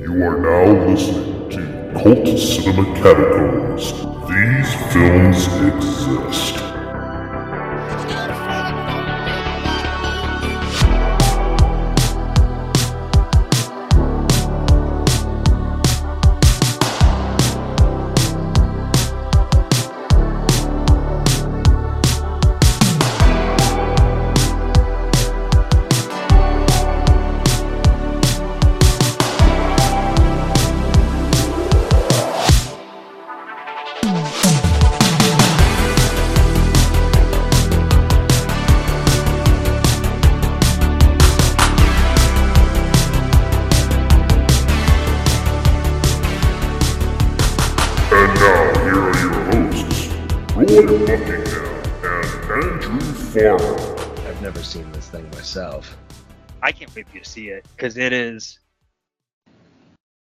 You are now listening to Cult Cinema Catacombs. These films exist. See it because it is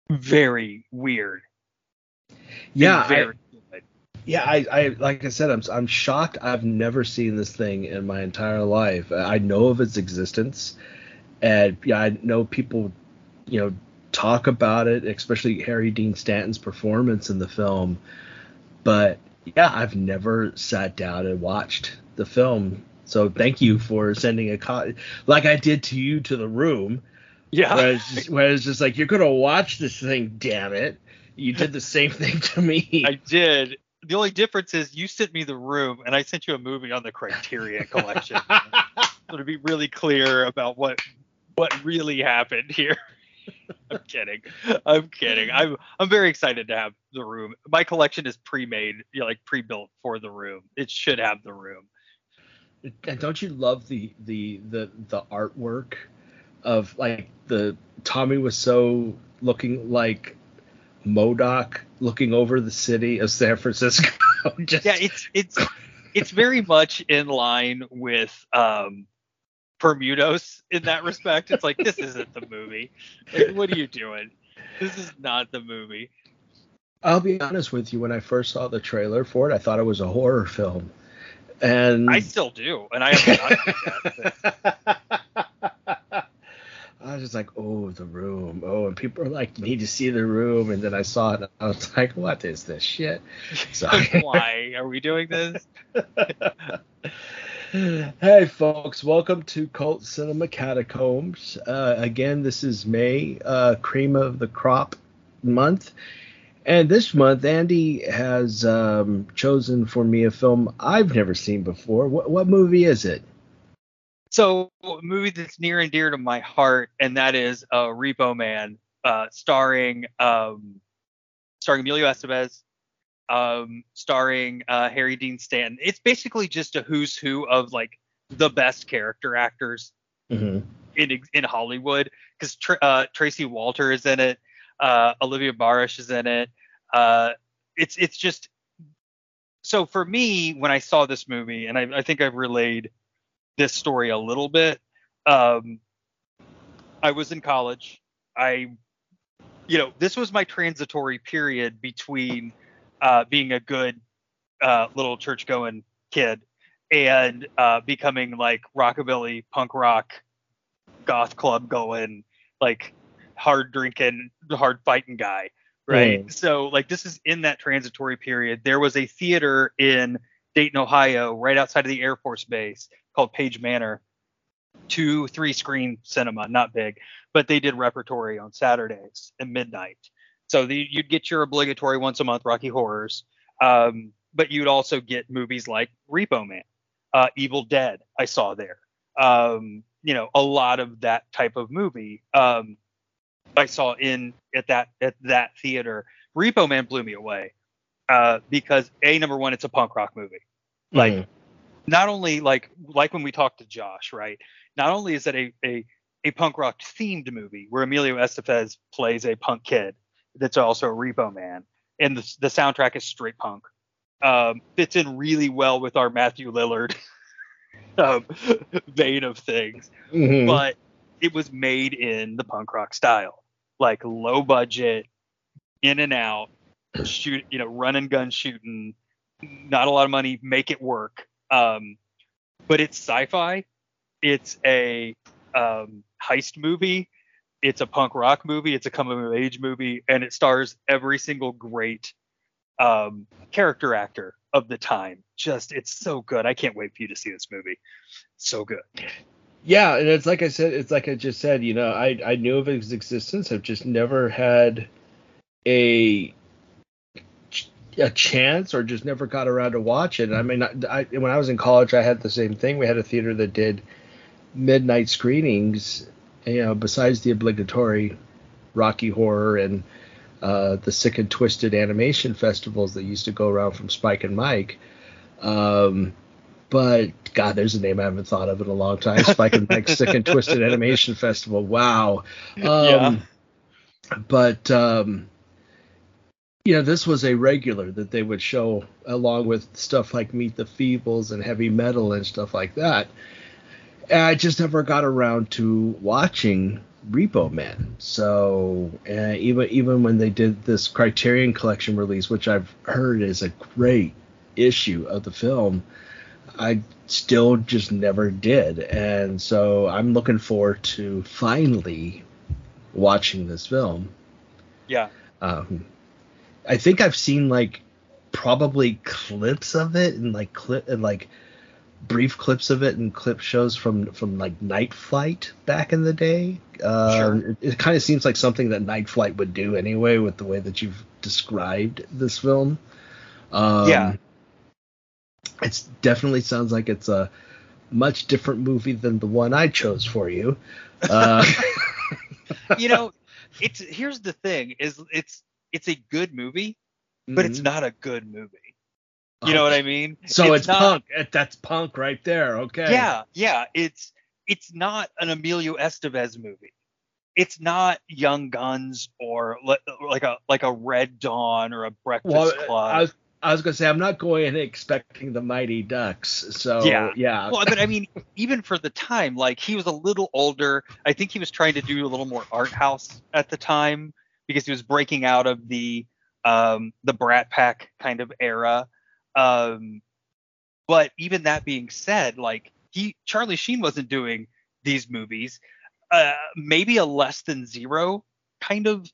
very weird. Yeah, I, very good. yeah. I, I like I said, I'm I'm shocked. I've never seen this thing in my entire life. I know of its existence, and yeah, I know people, you know, talk about it, especially Harry Dean Stanton's performance in the film. But yeah, I've never sat down and watched the film. So thank you for sending a copy, like I did to you to the room. Yeah. Where it's, just, where it's just like you're gonna watch this thing, damn it! You did the same thing to me. I did. The only difference is you sent me the room and I sent you a movie on the Criterion collection. so to be really clear about what what really happened here. I'm kidding. I'm kidding. I'm I'm very excited to have the room. My collection is pre-made, you know, like pre-built for the room. It should have the room. And don't you love the the the the artwork of like the Tommy Wiseau looking like Modoc looking over the city of San Francisco. Just, yeah it's it's it's very much in line with um Permutos in that respect. It's like this isn't the movie. Like, what are you doing? This is not the movie. I'll be honest with you. When I first saw the trailer for it, I thought it was a horror film, and I still do, and I have not seen. I was just like, oh, the room. Oh, and people are like, you need to see the room. And then I saw it. And I was like, what is this shit? So, Why are we doing this? hey, folks, welcome to Cult Cinema Catacombs. Uh, again, this is May, uh, cream of the crop month. And this month, Andy has um, chosen for me a film I've never seen before. What, what movie is it? So, a movie that's near and dear to my heart, and that is uh, Repo Man, uh, starring um, starring Emilio Estevez, um, starring uh, Harry Dean Stanton. It's basically just a who's who of like the best character actors Mm-hmm. in in Hollywood because Tr- uh, Tracy Walter is in it, uh, Olivia Barash is in it. Uh, it's it's just so for me when I saw this movie, and I, I think I've relayed this story a little bit. Um, I was in college. I, you know, this was my transitory period between uh, being a good uh, little church going kid and uh, becoming like rockabilly, punk rock, goth club going, like hard drinking, hard fighting guy. Right. So, like, this is in that transitory period. There was a theater in Dayton, Ohio, right outside of the Air Force Base called Page Manor. Two, three screen cinema, not big, but they did repertory on Saturdays at midnight. So the, you'd get your obligatory once a month Rocky Horrors, um, but you'd also get movies like Repo Man, uh, Evil Dead. I saw there. Um, you know, a lot of that type of movie. Um, I saw in at that at that theater. Repo Man blew me away uh, because a number one, it's a punk rock movie. Like Mhm. not only like like when we talked to Josh, right? Not only is it a a, a punk rock themed movie where Emilio Estevez plays a punk kid that's also a repo man, and the the soundtrack is straight punk. Um, fits in really well with our Matthew Lillard um, vein of things, Mhm. but it was made in the punk rock style, like low budget, in and out, shoot, you know, run and gun shooting, not a lot of money, make it work. Um, but it's sci-fi. It's a um, heist movie. It's a punk rock movie. It's a coming of age movie, and it stars every single great um, character actor of the time. Just it's so good. I can't wait for you to see this movie. So good. Yeah, and it's like I said, it's like I just said, you know, I I knew of its existence. I've just never had a a chance or just never got around to watch it. I mean, I, when I was in college, I had the same thing. We had a theater that did midnight screenings, you know, besides the obligatory Rocky Horror and uh, the Sick and Twisted animation festivals that used to go around from Spike and Mike. Um, but God, there's a name I haven't thought of in a long time. Spike and Mike's Sick and Twisted Animation Festival. Wow. Um, yeah. But um, you know, this was a regular that they would show along with stuff like Meet the Feebles and Heavy Metal and stuff like that. And I just never got around to watching Repo Man. So uh, even even when they did this Criterion Collection release, which I've heard is a great issue of the film, I still just never did. And so I'm looking forward to finally watching this film. Yeah. Um, I think I've seen like probably clips of it and like clip and like brief clips of it and clip shows from from like Night Flight back in the day. Um, sure. It, it kind of seems like something that Night Flight would do anyway, with the way that you've described this film. Um, yeah, it definitely sounds like it's a much different movie than the one I chose for you. Uh, you know, it's here's the thing: is it's it's a good movie, but mm-hmm. it's not a good movie. You know what I mean? So it's, it's not, punk. That's punk right there. Okay. Yeah, yeah. It's it's not an Emilio Estevez movie. It's not Young Guns or like a like a Red Dawn or a Breakfast well, Club. I was, I was gonna say I'm not going in expecting the Mighty Ducks. So yeah, yeah. Well, but I mean, even for the time, like he was a little older. I think he was trying to do a little more art house at the time because he was breaking out of the um the Brat Pack kind of era. Um, but even that being said, like he Charlie Sheen wasn't doing these movies. Uh, maybe a less than zero kind of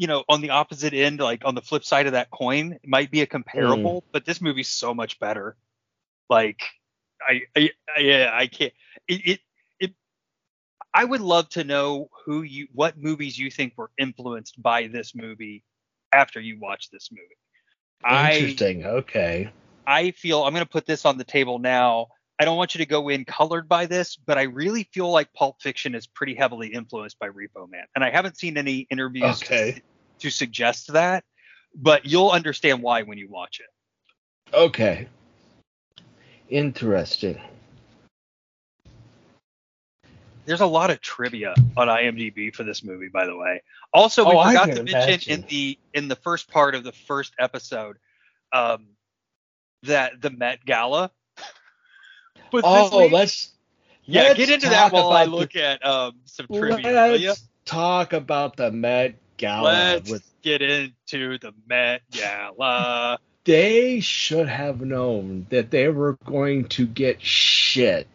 you know on the opposite end like on the flip side of that coin it might be a comparable mm. but this movie's so much better like i i, I yeah i can't it, it it i would love to know who you what movies you think were influenced by this movie after you watch this movie Interesting. I, okay. I feel I'm going to put this on the table now. I don't want you to go in colored by this, but I really feel like Pulp Fiction is pretty heavily influenced by Repo Man. And I haven't seen any interviews okay. to, to suggest that, but you'll understand why when you watch it. Okay. Interesting. There's a lot of trivia on IMDb for this movie, by the way. Also, we oh, forgot to mention imagine. in the in the first part of the first episode um, that the Met Gala. Oh, let's yeah let's get into that while I look the, at um, some trivia. Let's talk about the Met Gala. Let's with, get into the Met Gala. They should have known that they were going to get shit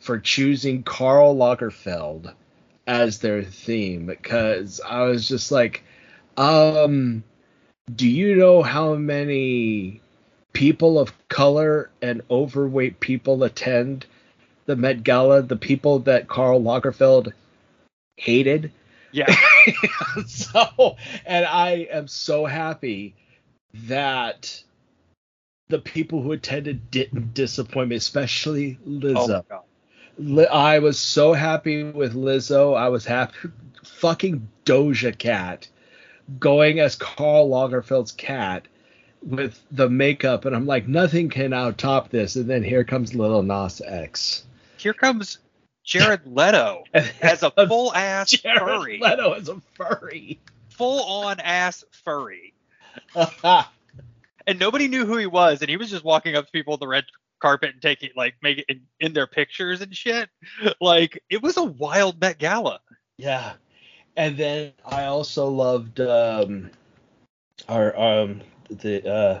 for choosing Karl Lagerfeld as their theme because I was just like, um, do you know how many people of color and overweight people attend the Met Gala? The people that Karl Lagerfeld hated. Yeah. so, and I am so happy that the people who attended didn't disappoint me, especially Lizzo. Oh I was so happy with Lizzo. I was happy. Fucking Doja Cat going as Karl Lagerfeld's cat with the makeup, and I'm like, nothing can out top this. And then here comes Lil Nas X. Here comes Jared Leto as a full ass Jared furry. Leto as a furry. Full on ass furry. and nobody knew who he was, and he was just walking up to people in the red carpet and taking like making in, in their pictures and shit. Like it was a wild Met Gala. Yeah. And then I also loved um our um the uh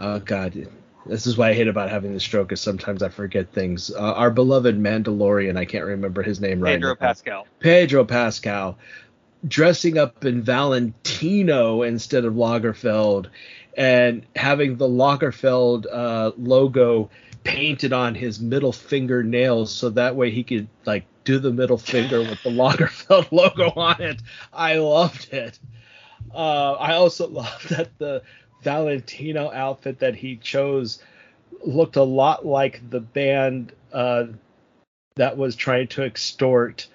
oh god This is why I hate about having the stroke is sometimes I forget things. Uh, our beloved Mandalorian, I can't remember his name right Pedro now. Pascal. Pedro Pascal dressing up in Valentino instead of Lagerfeld and having the Lagerfeld uh, logo painted on his middle finger nails so that way he could like do the middle finger with the Lagerfeld logo on it. I loved it. Uh, I also love that the Valentino outfit that he chose looked a lot like the band uh, that was trying to extort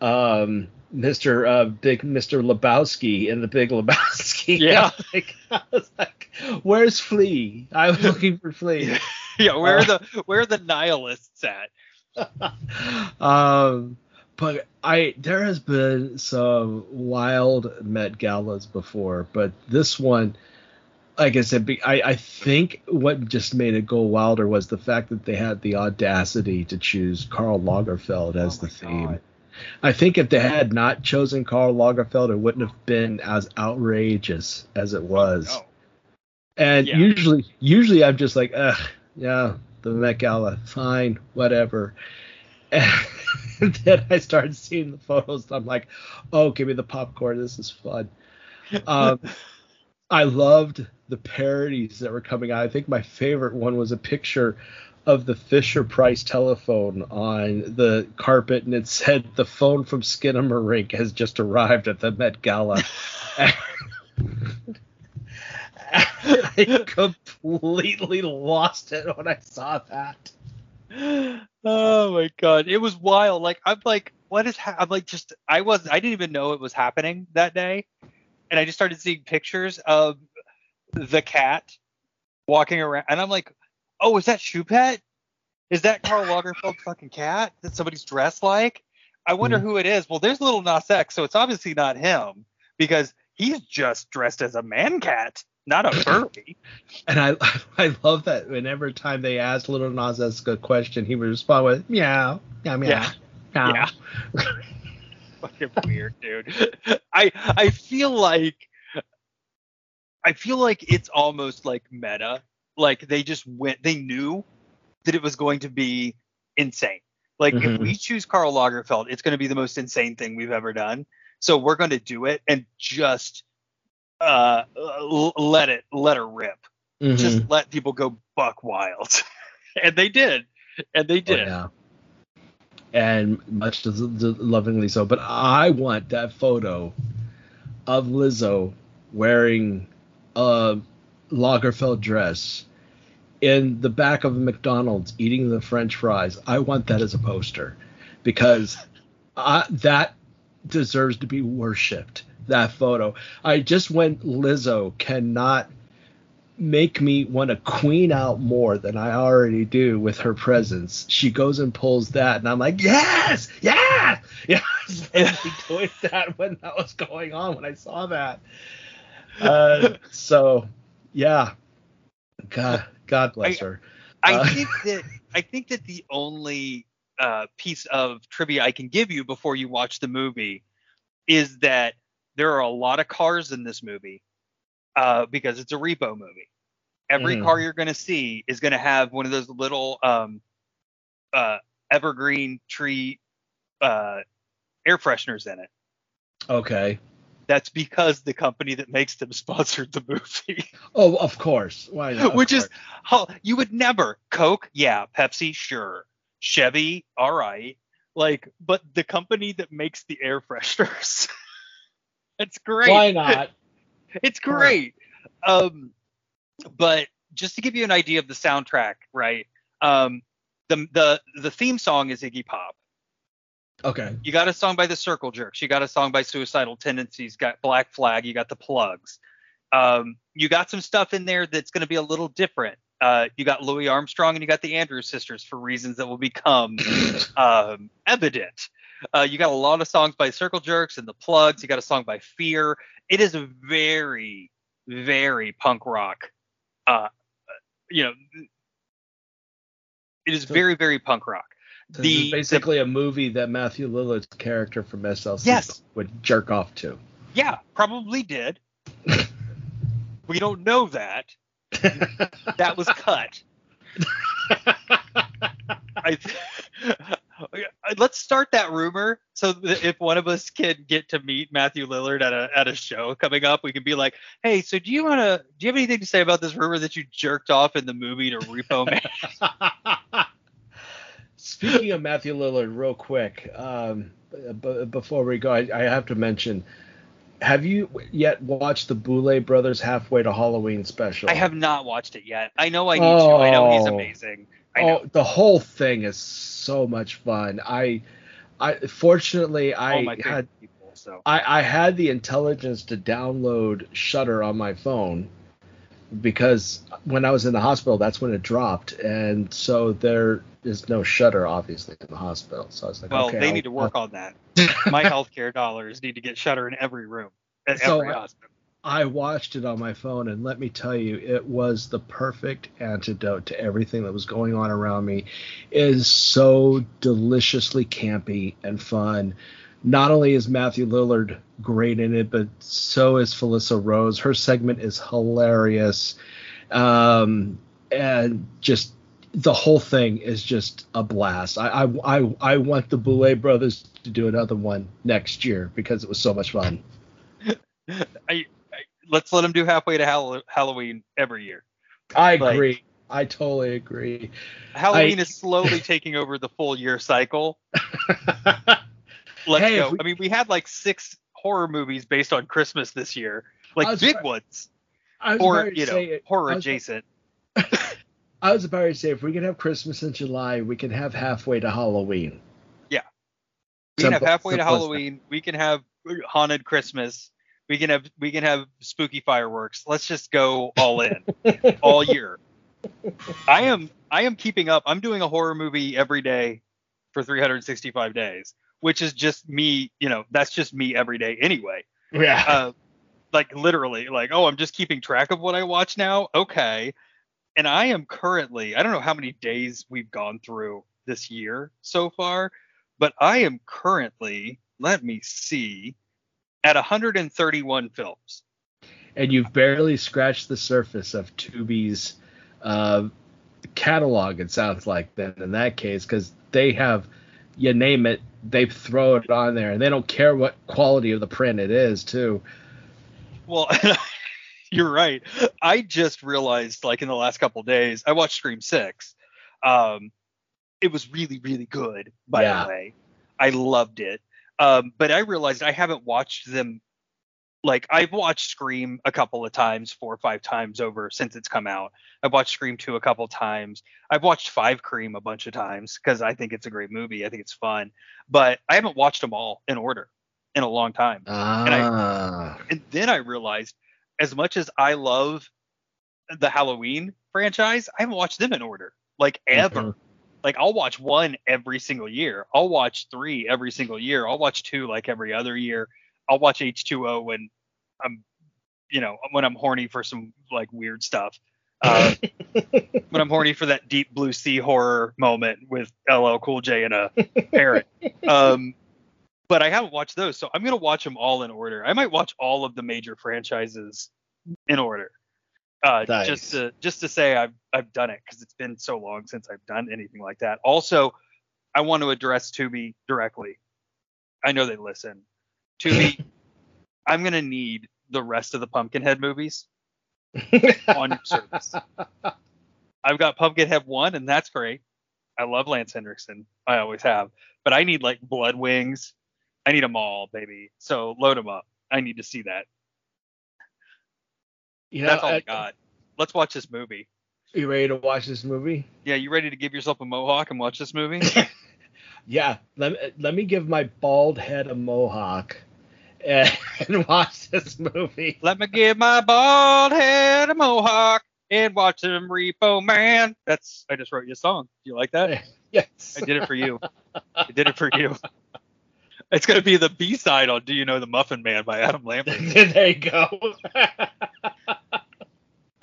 um, Mr. Uh, Big Mr. Lebowski in the Big Lebowski. Yeah. I, was like, I was like, where's Flea? I was looking for Flea. yeah, where are Uh, the where are the nihilists at? um, but I there has been some wild Met Galas before, but this one, like I said, be- I, I think what just made it go wilder was the fact that they had the audacity to choose Karl Lagerfeld as Oh the theme. God. I think if they had not chosen Karl Lagerfeld, it wouldn't have been as outrageous as it was. No. And Yeah. usually, usually I'm just like, ugh, yeah, the Met Gala, fine, whatever. And then I started seeing the photos. And I'm like, oh, give me the popcorn. This is fun. Um, I loved the parodies that were coming out. I think my favorite one was a picture of the Fisher Price telephone on the carpet, and it said the phone from Skinamarink has just arrived at the Met Gala. I completely lost it when I saw that. Oh my god, it was wild. Like I'm like, what is? Ha-? I'm like, just I was I didn't even know it was happening that day, and I just started seeing pictures of the cat walking around, and I'm like, oh, is that Choupette? Is that Karl Lagerfeld fucking cat that somebody's dressed like? I wonder Mhm. who it is. Well, there's Lil Nas X, so it's obviously not him because he's just dressed as a man cat, not a furry. And I I love that whenever time they asked Lil Nas X a question, he would respond with meow, meow, meow, Yeah. meow. Yeah. fucking weird, dude. I I feel like I feel like it's almost like meta. Like they just went they knew that it was going to be insane. Like if Mhm. we choose Karl Lagerfeld, it's going to be the most insane thing we've ever done. So we're going to do it and just uh l- let it let her rip. Mhm. Just let people go buck wild. and they did. And they Oh, did. yeah. And much to lovingly so. But I want that photo of Lizzo wearing a Lagerfeld dress in the back of a McDonald's eating the French fries. I want that as a poster because I, that deserves to be worshipped. That photo. I just went Lizzo cannot make me want to queen out more than I already do with her presence. She goes and pulls that, and I'm like, yes, yes, yes. And doing that when that was going on when I saw that. Uh, so, yeah, God, God bless I- her. I Uh, think that I think that the only uh, piece of trivia I can give you before you watch the movie is that there are a lot of cars in this movie uh, because it's a repo movie. Every Mhm. car you're going to see is going to have one of those little um, uh, evergreen tree uh, air fresheners in it. Okay. That's because the company that makes them sponsored the movie. Oh, of course. Why not? Which is course. how you would never Coke, yeah, Pepsi, sure, Chevy, all right, like, but the company that makes the air fresheners, it's great. why not? It's great. Um, but just to give you an idea of the soundtrack, right? Um, the the the theme song is Iggy Pop. Okay. You got a song by the Circle Jerks. You got a song by Suicidal Tendencies. Got Black Flag. You got the Plugs. Um, you got some stuff in there that's going to be a little different. Uh, you got Louis Armstrong and you got the Andrews Sisters for reasons that will become um, evident. Uh, you got a lot of songs by Circle Jerks and the Plugs. You got a song by Fear. It is a very, very punk rock. Uh, you know, it is So- very, very punk rock. The- basically a movie that Matthew Lillard's character from SLC Yes. would jerk off to. Yeah, probably did. we don't know that, that was cut. I, let's start that rumor so that if one of us can get to meet Matthew Lillard at a at a show coming up, we can be like, "Hey, so do you want to? Do you have anything to say about this rumor that you jerked off in the movie to Repo Man?" Speaking of Matthew Lillard, real quick, um, b- before we go, I, I, have to mention. Have you yet watched the Boulet Brothers Halfway to Halloween special? I have not watched it yet. I know I need oh, to. I know he's oh. amazing. Oh, the whole thing is so much fun. I, I fortunately I had people, so. I, I had the intelligence to download Shudder on my phone because when I was in the hospital, that's when it dropped, and so there is no Shudder obviously in the hospital. So I was like, well, okay, they I'll, need to work I'll... on that. My healthcare dollars need to get Shudder in every room at so every hospital. I watched it on my phone, and let me tell you, it was the perfect antidote to everything that was going on around me. It is so deliciously campy and fun. Not only is Matthew Lillard great in it, but so is Felissa Rose. Her segment is hilarious, um, and just the whole thing is just a blast. I I I, I want the Boulet brothers to do another one next year because it was so much fun. I let's let them do halfway to Halloween every year. I agree. I totally agree. Halloween I, is slowly taking over the full year cycle. let's hey, go. We, I mean, we had like six horror movies based on Christmas this year, like big ones, or you know, say, horror adjacent. I was about to say, if we can have Christmas in July, we can have halfway to Halloween. Yeah, we can have halfway to Halloween. We can have haunted Christmas we can have we can have spooky fireworks. Let's just go all in all year. I am I am keeping up. I'm doing a horror movie every day for 365 days, which is just me. You know, that's just me every day anyway. Yeah. Uh, like literally, like oh, I'm just keeping track of what I watch now. Okay. And I am currently I don't know how many days we've gone through this year so far, but I am currently let me see at 131 films. And you've barely scratched the surface of Tubi's uh, catalog. It sounds like then in that case, because they have, you name it, they throw it on there, and they don't care what quality of the print it is, too. Well, you're right. I just realized, like in the last couple days, I watched Scream Six. Um, it was really, really good. By yeah. the way, I loved it. Um, but I realized I haven't watched them. Like I've watched Scream a couple of times, four or five times over since it's come out. I've watched Scream 2 a couple of times. I've watched Five Cream a bunch of times because I think it's a great movie. I think it's fun. But I haven't watched them all in order in a long time. Ah. And, I, ah. and then I realized, as much as I love the Halloween franchise, I haven't watched them in order, like ever. Mm-hmm like I'll watch one every single year. I'll watch three every single year. I'll watch two like every other year. I'll watch H2O when I'm, you know, when I'm horny for some like weird stuff. Uh, when I'm horny for that deep blue sea horror moment with LL Cool J and a parrot. Um, but I haven't watched those, so I'm gonna watch them all in order. I might watch all of the major franchises in order uh, nice. just to just to say I've I've done it because it's been so long since I've done anything like that. Also, I want to address Tubi directly. I know they listen. Tubi, I'm gonna need the rest of the Pumpkinhead movies on your service. I've got Pumpkinhead one, and that's great. I love Lance Henriksen. I always have, but I need like Blood Wings. I need them all, baby. So load them up. I need to see that. You know, That's all I, I uh, got. Let's watch this movie. You ready to watch this movie? Yeah, you ready to give yourself a mohawk and watch this movie? yeah, let, let me give my bald head a mohawk and, and watch this movie. Let me give my bald head a mohawk and watch them Repo Man. That's I just wrote you a song. Do you like that? Yes. I did it for you. I did it for you. It's gonna be the B side on "Do You Know the Muffin Man" by Adam Lambert. there you go.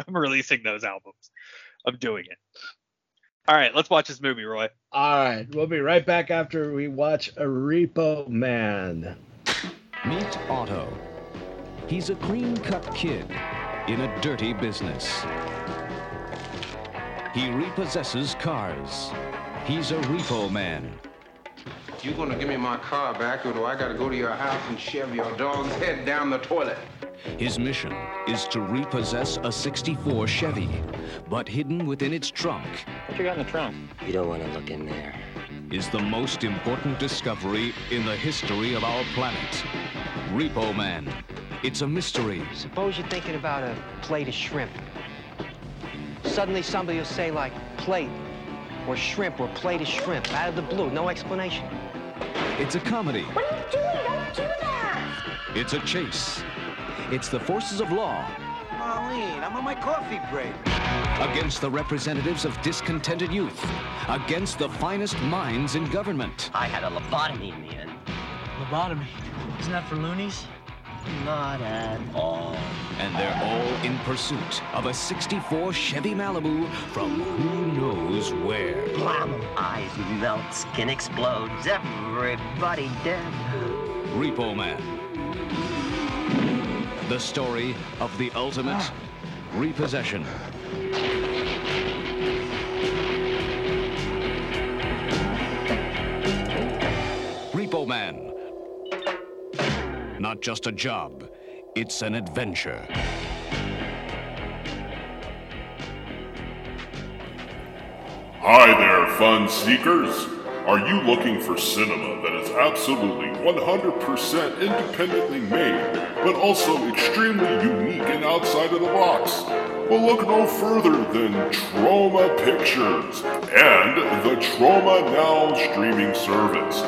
I'm releasing those albums. I'm doing it. All right, let's watch this movie, Roy. All right, we'll be right back after we watch a Repo Man. Meet Otto. He's a clean cut kid in a dirty business. He repossesses cars. He's a repo man. You gonna give me my car back, or do I gotta go to your house and shove your dog's head down the toilet? His mission is to repossess a 64 Chevy, but hidden within its trunk What you got in the trunk? You don't want to look in there. is the most important discovery in the history of our planet. Repo Man. It's a mystery. Suppose you're thinking about a plate of shrimp. Suddenly somebody will say like plate or shrimp or plate of shrimp out of the blue, no explanation. It's a comedy. What are you doing? Don't do that! It's a chase. It's the forces of law Marlene, I'm on my coffee break. against the representatives of discontented youth, against the finest minds in government. I had a lobotomy in the end. Lobotomy. Isn't that for loonies? Not at all. And they're all in pursuit of a 64 Chevy Malibu from who knows where. Blam! Eyes melt, skin explodes, everybody dead. Repo Man. The story of the ultimate repossession. Repo Man. Not just a job, it's an adventure. Hi there, fun seekers! Are you looking for cinema that is absolutely 100% independently made, but also extremely unique and outside of the box? Well, look no further than Troma Pictures and the Troma Now streaming service.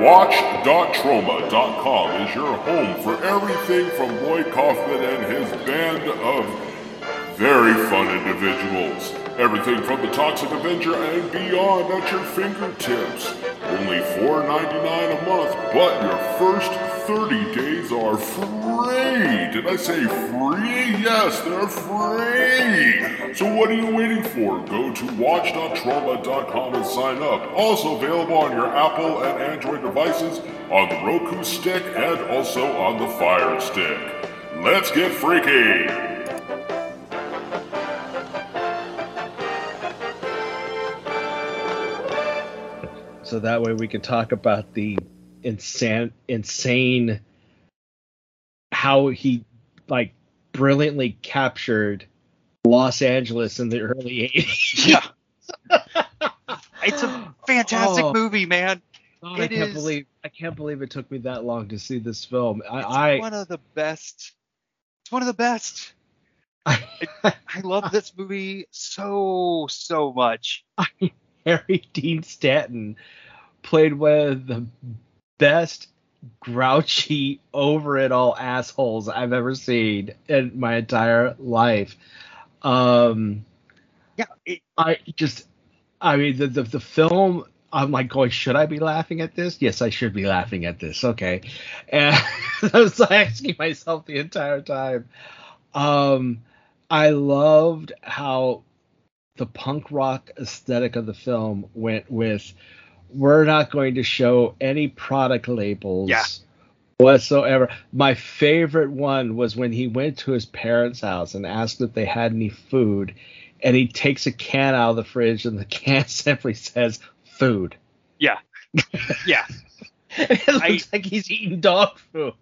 Watch.troma.com is your home for everything from Lloyd Kaufman and his band of very fun individuals. Everything from the Toxic Avenger and beyond at your fingertips. Only $4.99 a month, but your first 30 days are free. Did I say free? Yes, they're free. So what are you waiting for? Go to watch.troma.com and sign up. Also available on your Apple and Android devices, on the Roku stick, and also on the Fire Stick. Let's get freaky! so that way we can talk about the insane insane how he like brilliantly captured Los Angeles in the early 80s. Yeah. It's a fantastic Oh. movie, man. God, I can't is- believe I can't believe it took me that long to see this film. It's I, I one of the best. It's one of the best. I I love this movie so so much. Harry Dean Stanton played one of the best grouchy over it all assholes I've ever seen in my entire life. Um Yeah, it, I just I mean the, the the film I'm like going, should I be laughing at this? Yes, I should be laughing at this. Okay. And I was asking myself the entire time. Um I loved how the punk rock aesthetic of the film went with we're not going to show any product labels Yeah. whatsoever. My favorite one was when he went to his parents' house and asked if they had any food, and he takes a can out of the fridge and the can simply says food. yeah, yeah. it looks like he's eating dog food.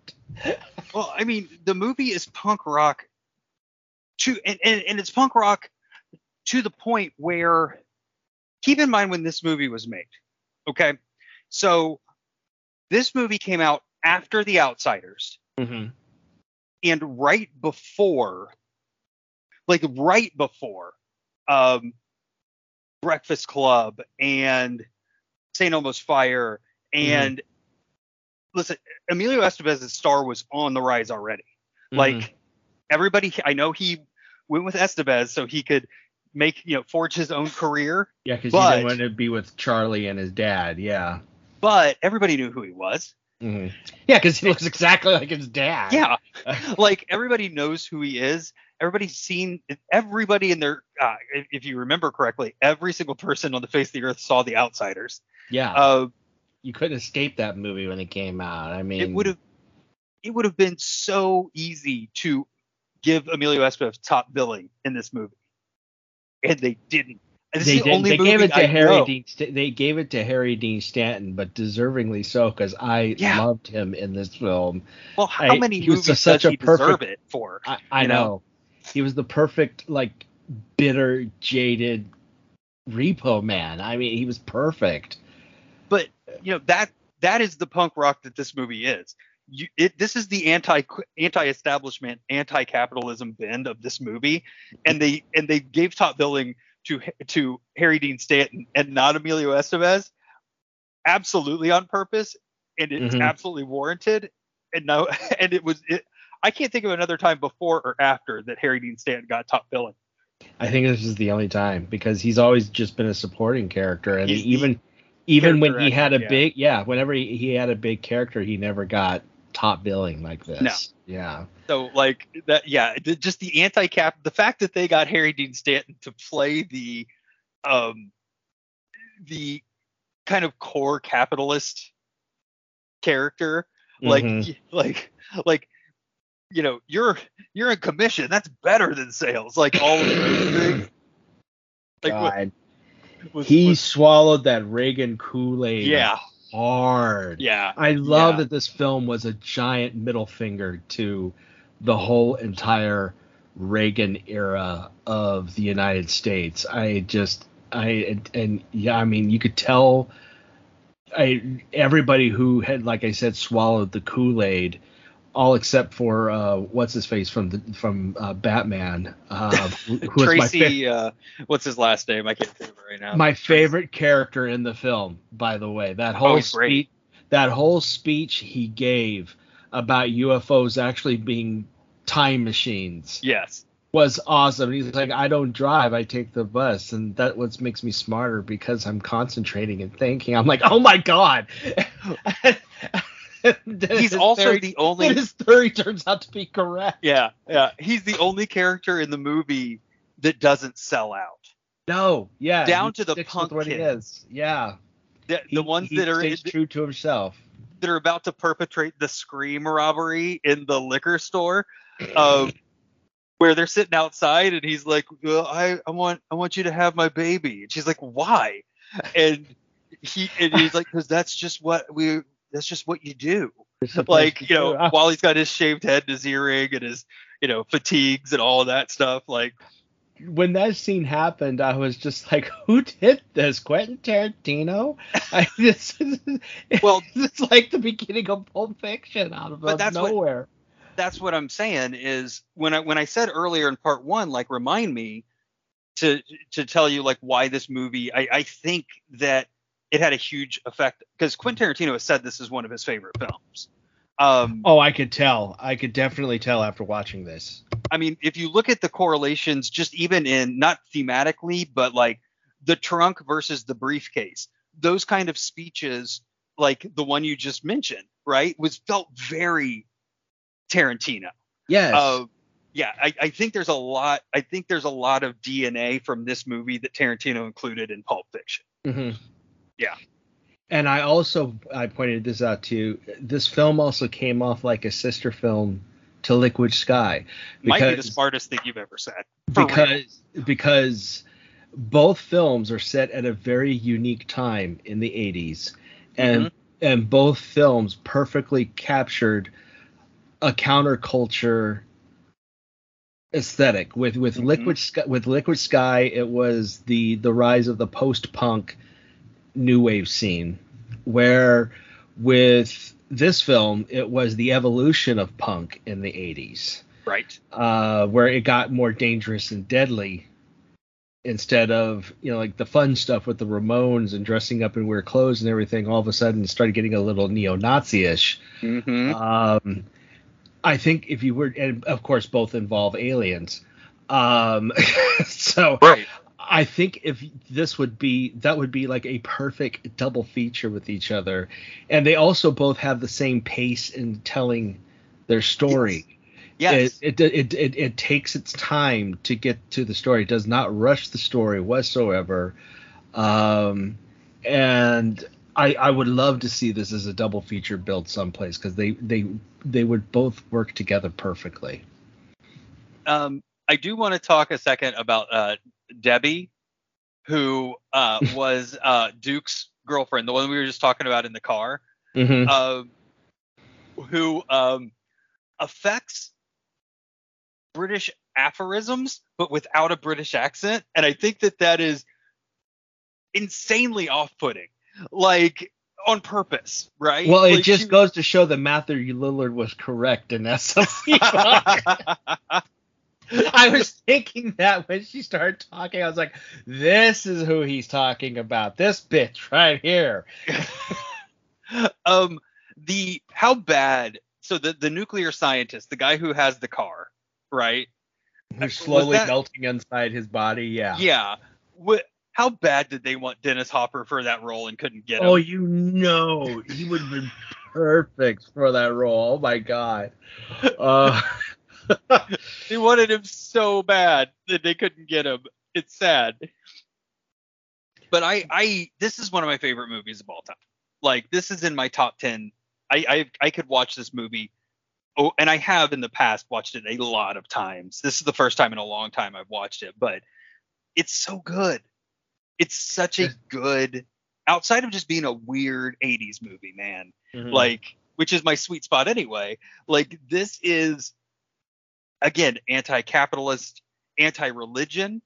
Well, I mean, the movie is punk rock to and, and, and it's punk rock to the point where keep in mind when this movie was made. Okay. So this movie came out after The Outsiders Mm-hmm. and right before like right before um Breakfast Club and St. Elmo's Fire and listen, Emilio Estevez's star was on the rise already. Like everybody, I know he went with Estevez so he could make you know forge his own career, yeah, because he didn't want to be with Charlie and his dad. Yeah. but everybody knew who he was. hmm Yeah, because he looks exactly like his dad. Yeah, like everybody knows who he is. Everybody's seen everybody in their. Uh, if, if you remember correctly, every single person on the face of the earth saw The Outsiders. Yeah. Uh, you couldn't escape that movie when it came out. I mean, it would have it would have been so easy to give Emilio Estevez top billing in this movie, and they didn't. They, the they gave it to I Harry know. Dean. They gave it to Harry Dean Stanton, but deservingly so because I Yeah. loved him in this film. Well, how I- many he was movies such does a perfect- it for? I, I know. know? he was the perfect like bitter, jaded repo man. I mean, he was perfect. but you know that that is the punk rock that this movie is. You, it, this is the anti anti-establishment, anti-capitalism bend of this movie, and they and they gave top billing to to Harry Dean Stanton and not Emilio Estevez, absolutely on purpose, and it's Mhm. absolutely warranted. And no, and it was it. I can't think of another time before or after that Harry Dean Stanton got top billing. I think this is the only time because he's always just been a supporting character, and He's even even when he had a yeah. big yeah, whenever he, he had a big character, he never got top billing like this. No. Yeah. So like that, yeah, the, just the anti-cap, the fact that they got Harry Dean Stanton to play the, um, the kind of core capitalist character, like, Mhm. like, like, you know, you're you're in commission. That's better than sales. Like all of those things. Like what- God. was- he was- swallowed that Reagan Kool-Aid yeah, hard. yeah. I love Yeah. that this film was a giant middle finger to the whole entire Reagan era of the United States. I just I and, and yeah, I mean you could tell I everybody who had like I said swallowed the Kool-Aid all except for uh what's his face from the from uh, Batman uh was fa- Tracy, uh, what's his last name? I can't think of it right now. my favorite character in the film, by the way. That whole Oh, speech, that whole speech he gave about UFOs actually being time machines Yes. was awesome. He's like, I don't drive, I take the bus, and that what makes me smarter because I'm concentrating and thinking. I'm like, oh my god. He's also the only his theory turns out to be correct. Yeah, yeah. He's the only character in the movie that doesn't sell out. No, yeah, Down to the punk what kid. he is. Yeah, The, He- the ones that are stays true to himself. that are about to perpetrate the scream robbery in the liquor store, um, where they're sitting outside and he's like, well, I, I want I want you to have my baby, and she's like, why? And he and he's like, because that's just what we that's just what you do. Like you know, while he's got his shaved head and his earring and his you know fatigues and all that stuff, like when that scene happened, I was just like, "Who did this? Quentin Tarantino?" I, this is, Well- it's like the beginning of Pulp Fiction out of, But that's what- nowhere. that's what I'm saying is when I when I said earlier in part one, like remind me to to tell you like why this movie I, I think that it had a huge effect because Quentin Tarantino has said this is one of his favorite films. Um, oh, I could tell. I could definitely tell after watching this. I mean, if you look at the correlations, just even in not thematically, but like the trunk versus the briefcase, those kind of speeches, like the one you just mentioned, right, was felt very Tarantino. Yes. Uh, yeah, I, I think there's a lot. I think there's a lot of DNA from this movie that Tarantino included in Pulp Fiction. hmm Yeah. And I also I pointed this out too. This film also came off like a sister film to Liquid Sky Might be the smartest thing you've ever said. For real. because because both films are set at a very unique time in the 80s and and both films perfectly captured a counterculture aesthetic with with Mhm. liquid sky with liquid sky it was the the rise of the post punk new wave scene where with this film it was the evolution of punk in the 80s right. uh, where it got more dangerous and deadly instead of you know like the fun stuff with the Ramones and dressing up in weird clothes and everything. All of a sudden, it started getting a little neo-Nazi-ish. Mm-hmm. Um, I think if you were, and of course, both involve aliens. Um, so Right. I think if this would be that would be like a perfect double feature with each other, and they also both have the same pace in telling their story. Yes. It, it, it it takes its time to get to the story. It does not rush the story whatsoever. Um, and I I would love to see this as a double feature built someplace because they they they would both work together perfectly. um, I do want to talk a second about uh, Debbie, who uh, was uh, Duke's girlfriend, the one we were just talking about in the car, Mhm. um, who um, affects British aphorisms, but without a British accent. And I think that that is insanely off-putting, like on purpose, right? Well, it Like, just she- goes to show that Matthew Lillard was correct in SLC. I was thinking that when she started talking, I was like, "This is who he's talking about. This bitch right here." um the how bad so the the nuclear scientist the guy who has the car right Who's slowly that- melting inside his body. Yeah. yeah what how bad did they want dennis hopper for that role and couldn't get him Oh, you know, he would have been perfect for that role. Oh my god. Uh, they wanted him so bad that they couldn't get him. It's sad. But i i this is one of my favorite movies of all time. Like this is in my top 10 i i, I could watch this movie oh and i have in the past watched it a lot of times. This is the first time in a long time i've watched it but it's so good. It's such a good outside of just being a weird 80s movie man mhm. like which is my sweet spot anyway like this is again anti-capitalist anti-religion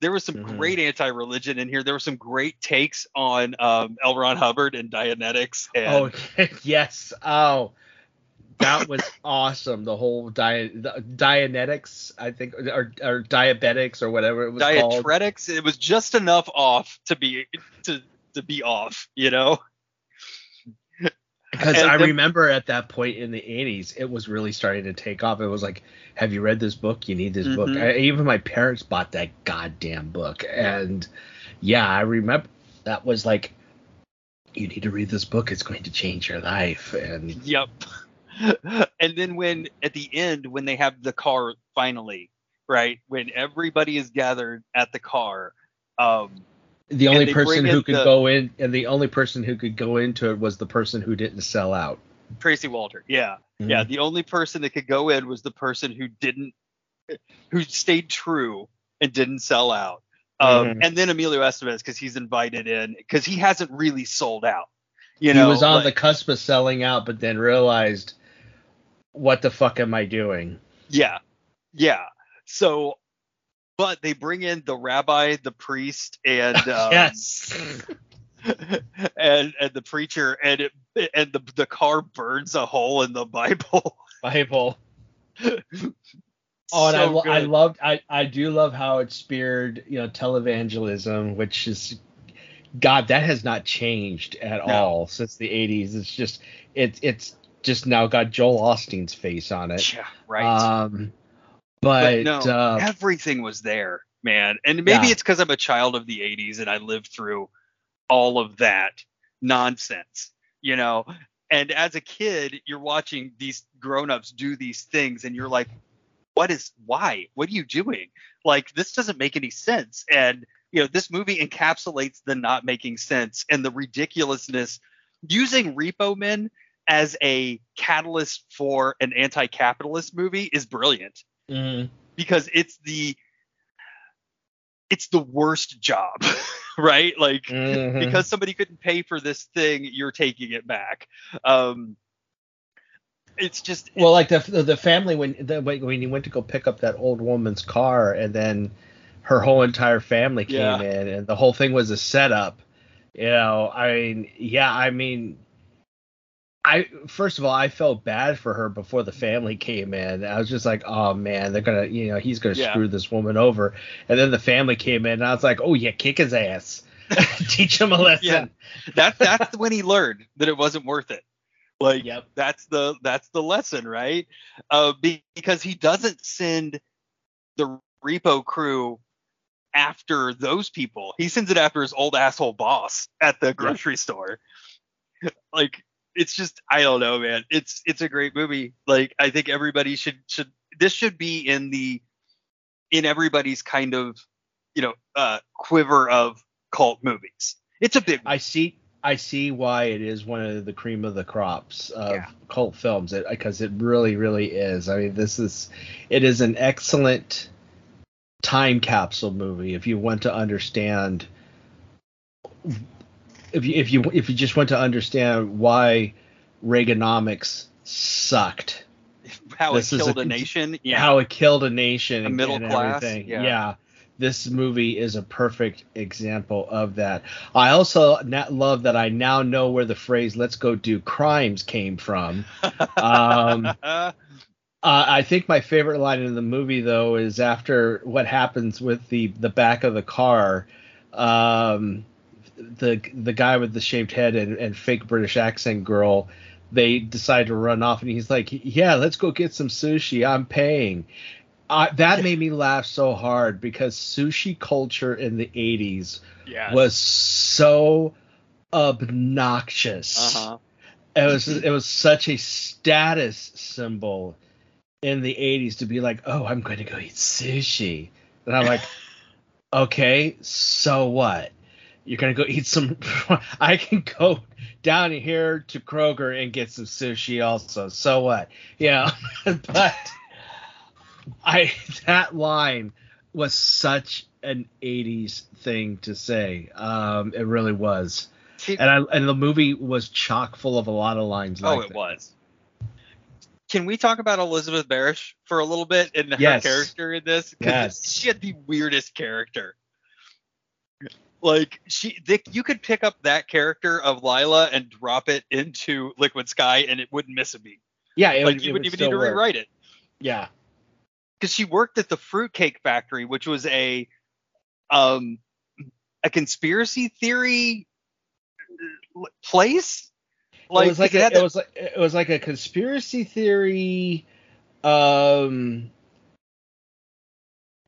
there was some Mhm. great anti-religion in here there were some great takes on um, L. Ron Hubbard and Dianetics and Oh yes. Oh, that was awesome. The whole di- the Dianetics, I think, or, or diabetics or whatever it was called. diatretics it was just enough off to be to to be off you know Because I the- remember at that point in the 80s, it was really starting to take off. It was like, have you read this book? You need this book. Mhm. I, even my parents bought that goddamn book. And yeah, I remember that was like, you need to read this book. It's going to change your life. And Yep. and then when at the end when they have the car finally, right? When everybody is gathered at the car, um the only person who could the- go in, and the only person who could go into it was the person who didn't sell out. Tracy Walter. Yeah. Mhm. Yeah, the only person that could go in was the person who didn't who stayed true and didn't sell out. Um Mhm. and then Emilio Estevez cuz he's invited in cuz he hasn't really sold out. You know, he was on the cusp of selling out, but then realized, what the fuck am I doing? Yeah. Yeah. So but they bring in the rabbi, the priest, and um, yes. and and the preacher, and it and the the car burns a hole in the Bible. Bible. Oh, and I, So lo- I good. loved, I, I do love how it speared, you know, televangelism, which is, God, that has not changed at No. all since the 80s. It's just, it's, it's just now got Joel Osteen's face on it. Yeah, right. Um, but, no, uh, everything was there, man. And maybe Yeah. it's because I'm a child of the '80s and I lived through all of that nonsense, you know. And as a kid, you're watching these grown-ups do these things, and you're like, "What is? Why? What are you doing? Like, this doesn't make any sense." And you know, this movie encapsulates the not making sense and the ridiculousness. Using Repo Men as a catalyst for an anti-capitalist movie is brilliant mhm. because it's the it's the worst job right like Mhm. because somebody couldn't pay for this thing you're taking it back um it's just well, like the the family when the, when he went to go pick up that old woman's car, and then her whole entire family came Yeah. in, and the whole thing was a setup. You know, I mean, yeah, I mean, I first of all, I felt bad for her before the family came in. I was just like, oh man, they're gonna, you know, he's gonna Yeah. screw this woman over. And then the family came in, and I was like, oh yeah, kick his ass, teach him a lesson. Yeah. that that's when he learned that it wasn't worth it like Yep. that's the that's the lesson right uh be, because he doesn't send the repo crew after those people he sends it after his old asshole boss at the grocery store like it's just i don't know man it's it's a great movie like i think everybody should should this should be in the in everybody's kind of you know uh quiver of cult movies it's a big I see I see why it is one of the cream of the crops of Yeah. cult films because it, really really is. I mean this is it is an excellent time capsule movie if you want to understand if you if you if you just want to understand why Reaganomics sucked. How This it killed a- a, nation. Yeah. How it killed a nation A middle class, everything. yeah. This movie is a perfect example of that. I also love that I now know where the phrase "Let's go do crimes" came from. Um, uh, I think my favorite line in the movie though is after what happens with the the back of the car. Um, the the guy with the shaved head and, and fake British accent girl, they decide to run off, and he's like, "Yeah, let's go get some sushi. I'm paying." Uh, that made me laugh so hard because sushi culture in the 80s yeah. was so obnoxious Uh-huh. it was it was such a status symbol in the 80s to be like oh i'm going to go eat sushi and i'm like okay so what you're to go eat some i can go down here to kroger and get some sushi also so what yeah but i that line was such an 80s thing to say um it really was See- and I and the movie was chock full of a lot of lines like oh, it that. was. Can we talk about Elizabeth Barash for a little bit and her character in this? Yes. she had the weirdest character. Like she, they, you could pick up that character of Lila and drop it into Liquid Sky, and it wouldn't miss a beat. Yeah, it like would, you it wouldn't would even need to work. rewrite it. Yeah, because she worked at the fruitcake factory, which was a um a conspiracy theory uh, place. it was like a, it the- was like it was like a conspiracy theory um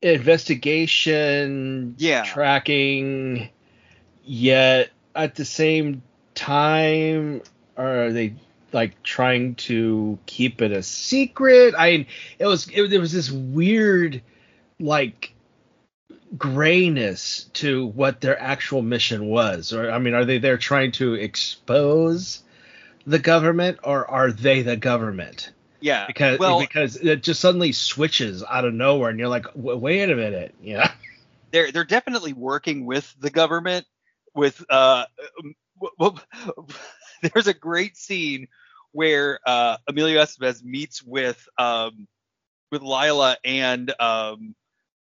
investigation Yeah. tracking yet at the same time are they like trying to keep it a secret? I it was it, it was this weird like grayness to what their actual mission was. Or i mean are they there trying to expose the government or are they the government yeah. because well, because it just suddenly switches out of nowhere and you're like wait a minute yeah they're they're definitely working with the government. With uh, um, w- w- there's a great scene where uh, Emilio Estevez meets with um with Lila and um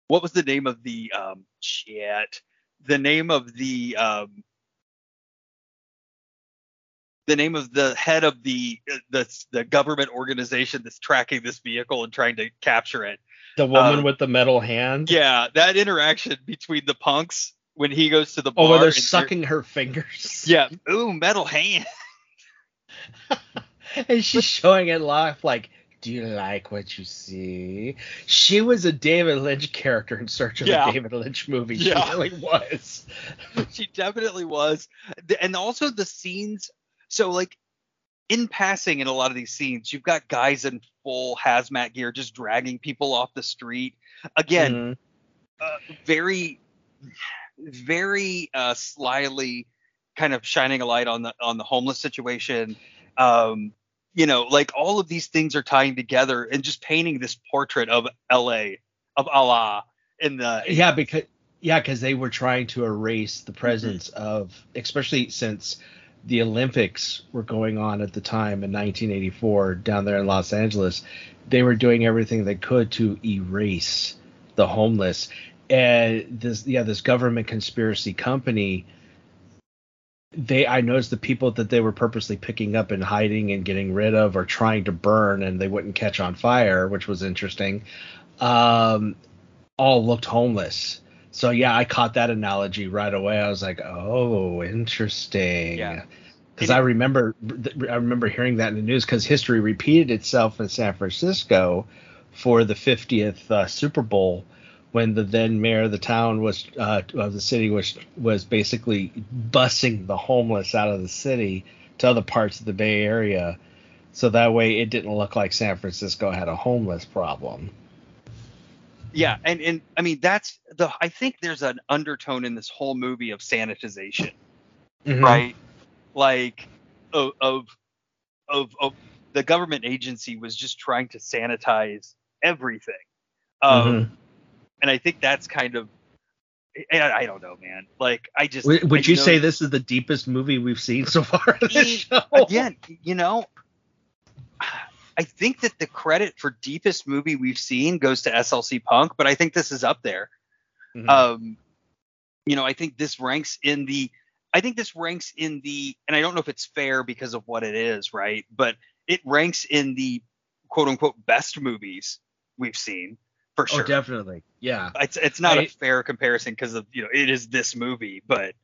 what was the name of the um shit the name of the um the name of the head of the the the government organization that's tracking this vehicle and trying to capture it. the woman Um, with the metal hand Yeah, that interaction between the punks when he goes to the bar. oh where they're sucking her fingers Yeah. Ooh, metal hand. and she's showing it live like do you like what you see she was a david lynch character in search of Yeah. a david lynch movie Yeah. she really was she definitely was. And also the scenes. So like in passing in a lot of these scenes, you've got guys in full hazmat gear just dragging people off the street. Again, Mhm. uh, very very uh slyly kind of shining a light on the on the homeless situation um you know like all of these things are tying together and just painting this portrait of la of allah in the yeah because yeah because they were trying to erase Mm-hmm. the presence of especially since the olympics were going on at the time in 1984 down there in los angeles they were doing everything they could to erase the homeless. And this yeah this government conspiracy company they i noticed the people that they were purposely picking up and hiding and getting rid of or trying to burn and they wouldn't catch on fire which was interesting um all looked homeless so yeah i caught that analogy right away i was like oh interesting Yeah. because i remember i remember hearing that in the news because history repeated itself in san francisco for the 50th uh, super bowl when the then mayor of the town was uh, of the city was was basically busing the homeless out of the city to other parts of the Bay Area, so that way it didn't look like San Francisco had a homeless problem. Yeah and and i mean that's the i think there's an undertone in this whole movie of sanitization Mm-hmm. right like of, of of of the government agency was just trying to sanitize everything um Mhm. and I think that's kind of I, I don't know, man. Like I just Would, I you know- say this is the deepest movie we've seen so far in this show? again, you know, I think that the credit for deepest movie we've seen goes to SLC Punk, but I think this is up there. Mhm. Um, you know, I think this ranks in the. I think this ranks in the, and I don't know if it's fair because of what it is, right? But it ranks in the quote unquote best movies we've seen for sure. oh, definitely. Yeah. it's it's not a I- fair comparison because of you know it is this movie, but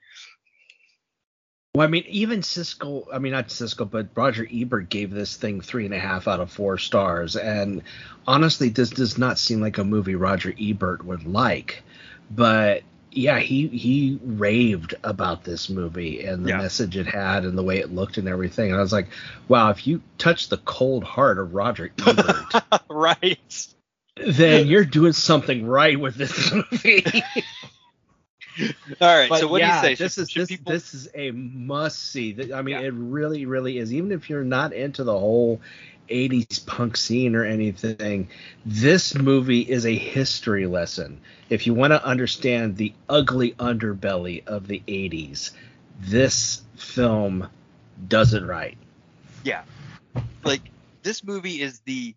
Well, I mean, even Siskel, I mean, not Siskel, but Roger Ebert gave this thing three and a half out of four stars. And honestly, this does not seem like a movie Roger Ebert would like. But yeah, he he raved about this movie and the Yeah. message it had and the way it looked and everything. And I was like, wow, if you touch the cold heart of Roger Ebert, right. then you're doing something right with this movie. All right. But so what yeah, do you say? This Should- is should this, people- this is a must see. I mean, Yeah. it really, really is. Even if you're not into the whole '80s punk scene or anything, this movie is a history lesson. If you want to understand the ugly underbelly of the '80s, this film does it right. yeah like this movie is the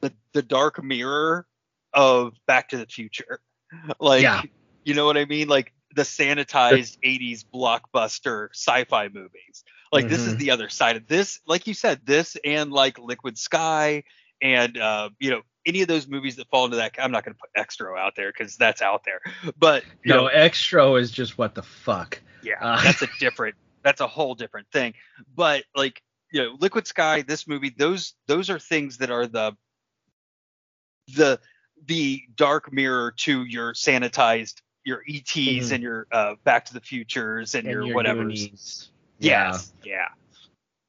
the, the dark mirror of back to the future like Yeah. You know what i mean like the sanitized 80s blockbuster sci-fi movies like this is Mhm. the other side of this like you said this and like liquid sky and uh you know any of those movies that fall into that i'm not going to put extra out there because that's out there but you No, know extra is just what the fuck. yeah, Uh, that's a different that's a whole different thing. But like, you know, Liquid Sky, this movie, those those are things that are the the the dark mirror to your sanitized your ETs Mhm. and your uh Back to the Futures and, And your, your whatever's. Yeah. Yes. Yeah.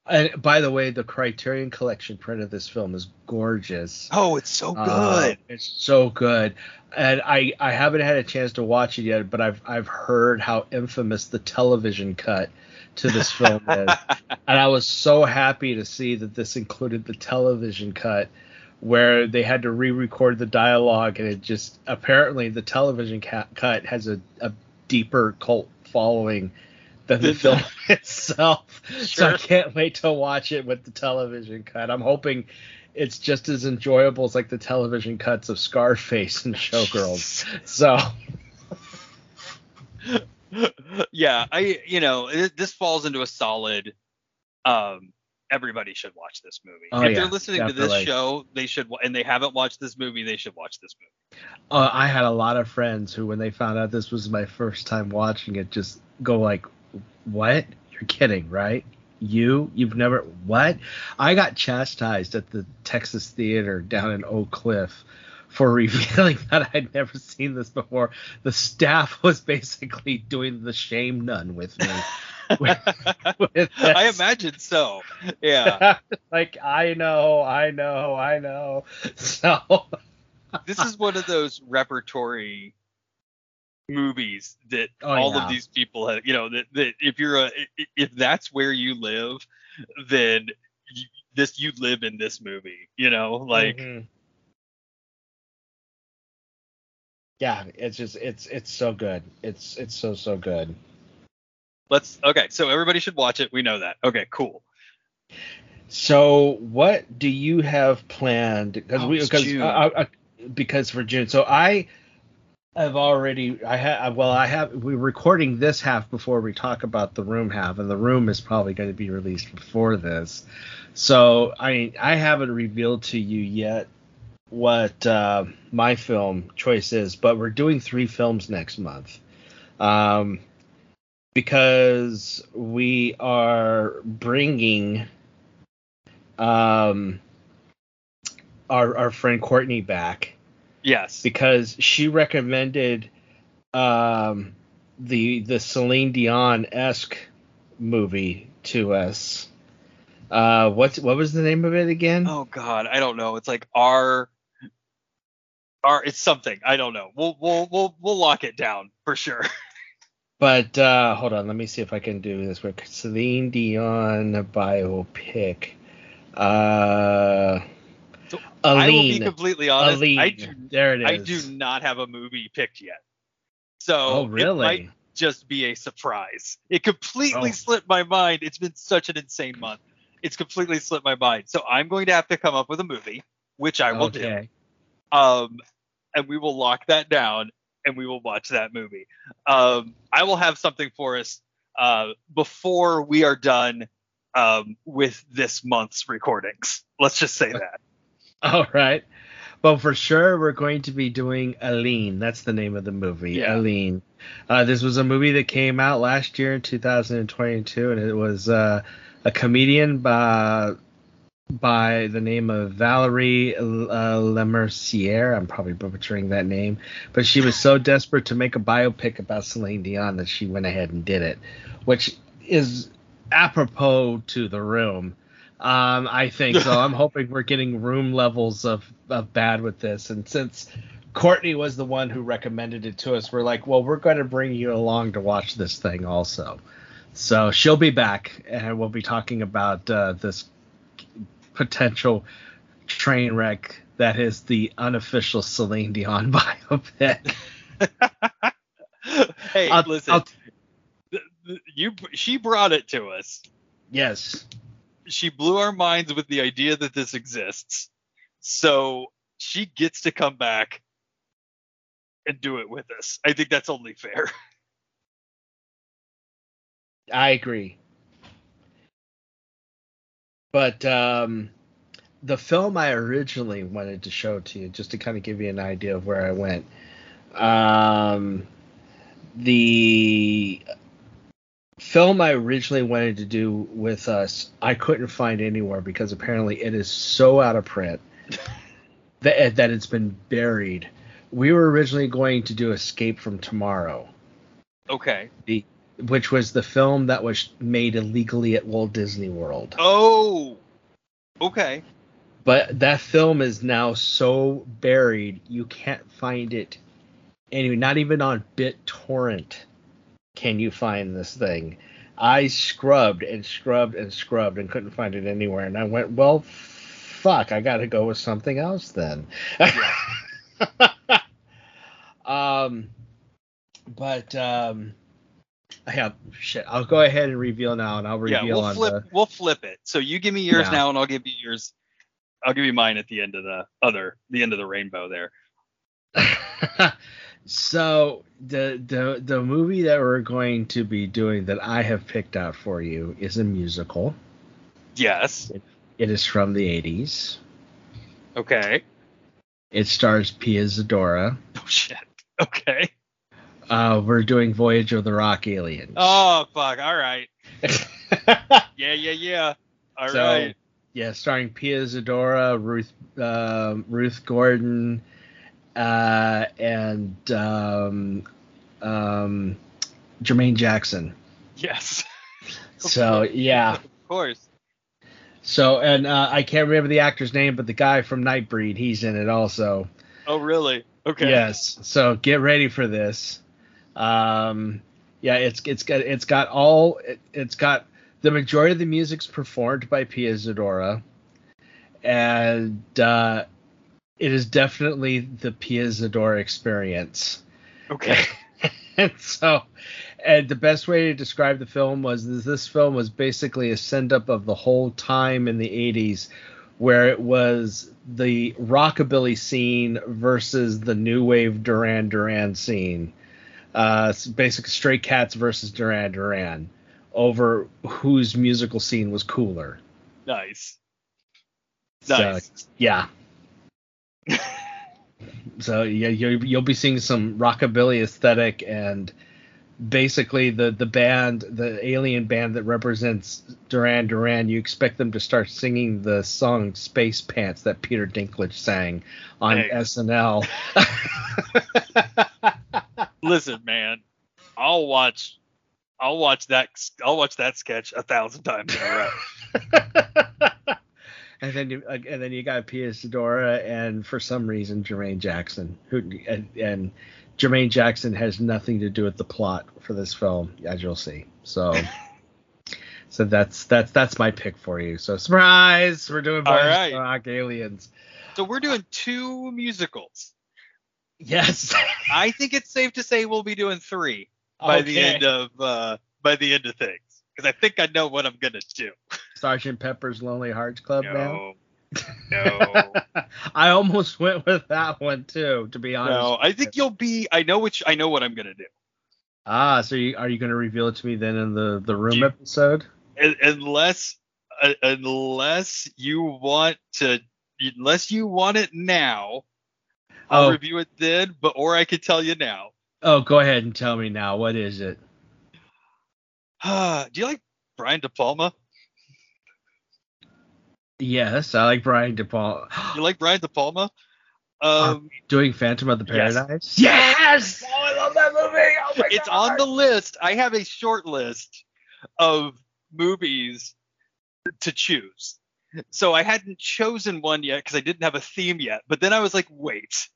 And by the way, the Criterion Collection print of this film is gorgeous. Oh, it's so Uh, good. it's so good, and I I haven't had a chance to watch it yet, but I've I've heard how infamous the television cut to this film is, and I was so happy to see that this included the television cut, where they had to re-record the dialogue, and it just apparently the television ca- cut has a, a deeper cult following than the film itself. sure. So I can't wait to watch it with the television cut. I'm hoping it's just as enjoyable as like the television cuts of Scarface and Showgirls. So yeah, I you know it, this falls into a solid. Um, everybody should watch this movie. Oh, if yeah, they're listening to this show, they should, and they haven't watched this movie, they should watch this movie. uh, I had a lot of friends who, when they found out this was my first time watching it, just go like, "What? You're kidding, right? You? You've never what?" I got chastised at the Texas Theater down in Oak Cliff for revealing that I'd never seen this before. The staff was basically doing the shame nun with me. with, with I imagine so. Yeah, like I know, I know, I know. So this is one of those repertory movies that Oh, all yeah. of these people have. You know that, that if you're a if that's where you live, then you, this you live in this movie. You know, like Mhm. yeah, it's just it's it's so good. It's it's so so good. Let's okay. So everybody should watch it. We know that. Okay, cool. So what do you have planned? Because Oh, we because uh, uh, because for June. So I have already I have well I have we're recording this half before we talk about the room half, and the room is probably going to be released before this. So I I haven't revealed to you yet what uh, my film choice is, but we're doing three films next month. Um, because we are bringing um our our friend Courtney back Yes. because she recommended um the the Celine Dion esque movie to us. Uh, what's what was the name of it again? Oh God, I don't know. It's like R. R. It's something. I don't know. We'll we'll we'll we'll lock it down for sure. But uh, hold on, let me see if I can do this quick. Celine Dion biopic. Uh, I will be completely honest. Aline. I do, there it is. I do not have a movie picked yet. So Oh, it might just be a surprise. It completely Oh. slipped my mind. It's been such an insane month. It's completely slipped my mind. So I'm going to have to come up with a movie, which I will do. Um, and we will lock that down and we will watch that movie. Um, I will have something for us uh, before we are done um, with this month's recordings. Let's just say that. All right. Well, for sure, we're going to be doing Aline. That's the name of the movie, Yeah. Aline. Uh, this was a movie that came out last year in 2022, and it was uh, a comedian by by the name of Valerie uh, Lemercier. I'm probably butchering that name, but she was so desperate to make a biopic about Celine Dion that she went ahead and did it, which is apropos to the room. Um, I think so. I'm hoping we're getting room levels of, of bad with this. And since Courtney was the one who recommended it to us, we're like, well, we're going to bring you along to watch this thing also. So she'll be back, and we'll be talking about uh, this potential train wreck that is the unofficial Celine Dion biopic. hey, I'll- listen. I'll- you she brought it to us. yes. She blew our minds with the idea that this exists. So she gets to come back and do it with us. I think that's only fair. I agree. But um, the film I originally wanted to show to you, just to kind of give you an idea of where I went, um, the film I originally wanted to do with us, I couldn't find anywhere because apparently it is so out of print that, that it's been buried. We were originally going to do Escape from Tomorrow Okay. the which was the film that was made illegally at Walt Disney World. Oh. Okay. But that film is now so buried you can't find it anyway, not even on BitTorrent can you find this thing. I scrubbed and scrubbed and scrubbed and couldn't find it anywhere and I went, "Well, fuck, I got to go with something else then." um but um yeah, shit. I'll go ahead and reveal now, and I'll reveal. Yeah, we'll on flip we'll flip it. So you give me yours Yeah. now and I'll give you yours. I'll give you mine at the end of the other the end of the rainbow there. so the the the movie that we're going to be doing that I have picked out for you is a musical. Yes. It is from the '80s. Okay. It stars Pia Zadora. Oh shit. Okay. Uh, we're doing Voyage of the Rock Aliens. Oh fuck. All right. Yeah, yeah, yeah. All right. So, Yeah, starring Pia Zadora, Ruth um Ruth Gordon, uh, and um, um, Jermaine Jackson. Yes. So yeah. Of course. So and uh, I can't remember the actor's name, but the guy from Nightbreed, he's in it also. Oh really? Okay. Yes. So get ready for this. Um, yeah, it's it's got it's got all it, it's got the majority of the music's performed by Pia Zadora, and uh, it is definitely the Pia Zadora experience. Okay. and so, and the best way to describe the film was this, this film was basically a send up of the whole time in the 80s where it was the rockabilly scene versus the new wave Duran Duran scene. Uh, basically Stray Cats versus Duran Duran over whose musical scene was cooler. Nice. So, Nice. yeah. so yeah, you'll, you'll be seeing some rockabilly aesthetic and basically the the band, the alien band that represents Duran Duran. You expect them to start singing the song "Space Pants" that Peter Dinklage sang on. SNL. Listen, man. I'll watch. I'll watch that. I'll watch that sketch a thousand times in a row. and then you, uh, and then you got Pia Zadora and for some reason Jermaine Jackson, who and, and Jermaine Jackson has nothing to do with the plot for this film, as you'll see. So, so that's that's that's my pick for you. So surprise, we're doing All Boys right. Rock Aliens. So we're doing two musicals. Yes. I think it's safe to say we'll be doing three by the end of uh by the end of things. Because I think I know what I'm gonna do. Sergeant Pepper's Lonely Hearts Club now. No. No. I almost went with that one too, to be honest. no. I think you'll be I know which I know what I'm gonna do. Ah, so you, are you going to reveal it to me then in the the room You- episode? Unless uh, unless you want to unless you want it now, I'll Oh. review it then, but or I could tell you now. Oh, go ahead and tell me now. What is it? do you like Brian De Palma? Yes, I like Brian De Palma. You like Brian De Palma? Uh, Um, Doing Phantom of the Yes. Paradise? Yes! Oh, I love that movie. Oh my it's God. on the list. I have a short list of movies to choose. So I hadn't chosen one yet because I didn't have a theme yet. But then I was like, wait,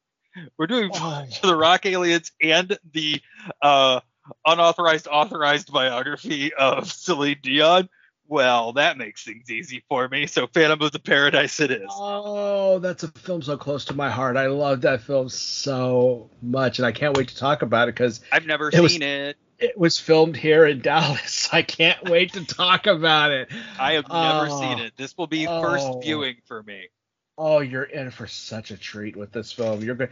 we're doing Oh. the Rock Aliens and the uh, unauthorized authorized biography of Celine Dion. Well, that makes things easy for me. So Phantom of the Paradise it is. Oh, that's a film so close to my heart. I love that film so much, and I can't wait to talk about it because I've never It was- seen it. it was filmed here in Dallas. I can't wait to talk about it. I have never Oh. seen it. This will be first Oh. viewing for me. Oh, you're in for such a treat with this film. You're going.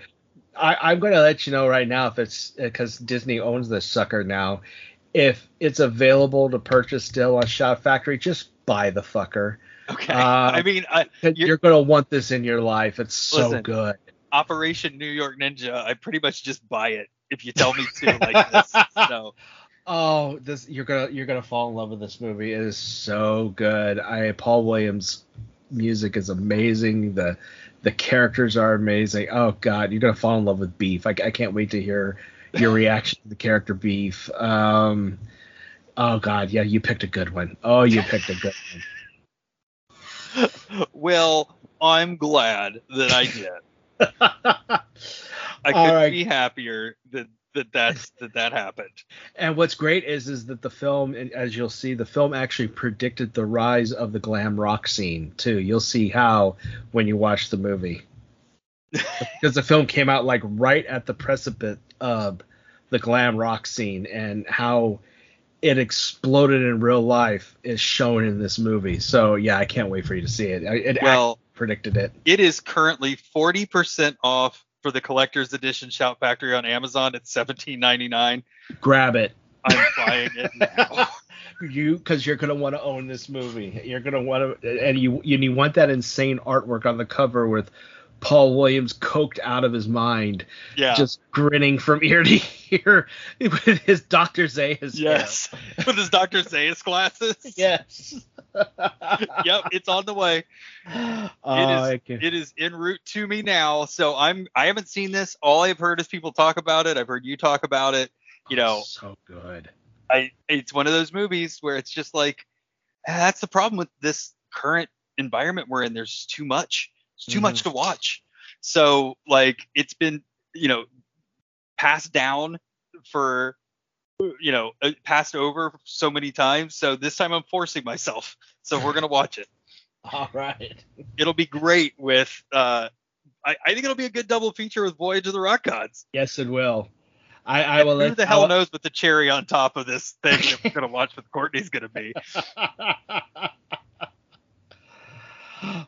I, I'm going to let you know right now if it's because Disney owns this sucker now. If it's available to purchase still on Shout Factory, just buy the fucker. Okay. Uh, I mean, I, You're, You're- going to want this in your life. It's so Listen. good. Operation New York Ninja, I pretty much just buy it if you tell me to like this. So Oh, this you're gonna you're gonna fall in love with this movie. It is so good. I Paul Williams music is amazing. The the characters are amazing. Oh God, you're gonna fall in love with Beef. I, I can't wait to hear your reaction to the character Beef. Um, oh God, yeah, you picked a good one. Oh, you picked a good one. well, I'm glad that I did. I couldn't right. be happier that that that's that that happened. And what's great is is that the film, as you'll see, the film actually predicted the rise of the glam rock scene too. You'll see how when you watch the movie, because the film came out like right at the precipice of the glam rock scene, and how it exploded in real life is shown in this movie. So yeah, I can't wait for you to see it. It Well, predicted it. it is currently 40% off for the collector's edition Shout Factory on Amazon. It's 17.99. Grab it. I'm buying it now. you because you're gonna want to own this movie. You're gonna want to, and you you, you want that insane artwork on the cover with Paul Williams coked out of his mind, Yeah. just grinning from ear to ear with his Dr. Zayas. yes. With his Dr. Zayas glasses. Yes. Yep, it's on the way. Oh, it is can- it is en route to me now. So I'm I haven't seen this. All I've heard is people talk about it. I've heard you talk about it. You know, so good. I it's one of those movies where it's just like ah, that's the problem with this current environment we're in. There's too much. It's too much to watch. So like it's been you know passed down for you know uh, passed over so many times. So this time I'm forcing myself. So we're gonna watch it. All right. It'll be great with uh I, I think it'll be a good double feature with Voyage of the Rock Gods. Yes, it will. I, I will Who let the hell I'll- knows what the cherry on top of this thing that we're gonna watch with Courtney's gonna be.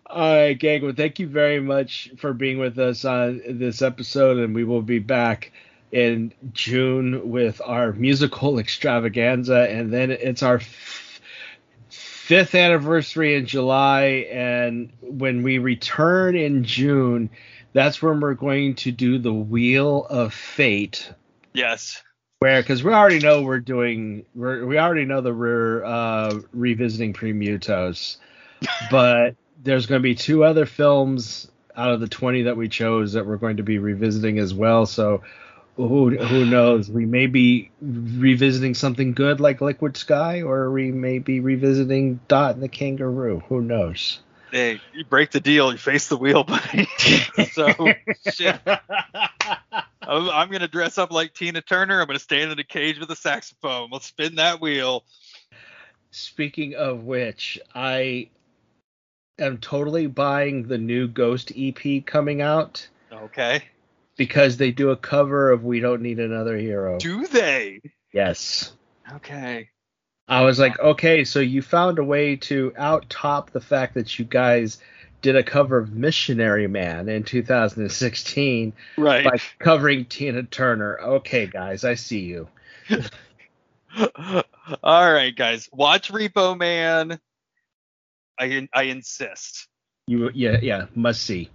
All right, gang. Well, thank you very much for being with us on this episode, and we will be back in June with our musical extravaganza, and then it's our f- fifth anniversary in July, and when we return in June, that's when we're going to do the Wheel of Fate Yes. where because we already know we're doing we're, we already know that we're uh revisiting Premutos, but there's going to be two other films out of the 20 that we chose that we're going to be revisiting as well so who who knows we may be revisiting something good like liquid sky or we may be revisiting dot and the kangaroo who knows Hey, you break the deal, you face the wheel, buddy. so shit. I'm, I'm gonna dress up like Tina Turner. I'm gonna stand in a cage with a saxophone. We'll spin that wheel. Speaking of which, I am totally buying the new Ghost EP coming out Okay. because they do a cover of We Don't Need Another Hero. Do they? Yes. Okay. I was like, okay, so you found a way to out top the fact that you guys did a cover of Missionary Man in 2016 Right. by covering Tina Turner. Okay, guys, I see you. All right, guys. Watch Repo Man. I I insist. You yeah, yeah, must see.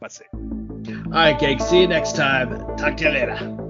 Let's see. All right, gang, see you next time. Talk to you later.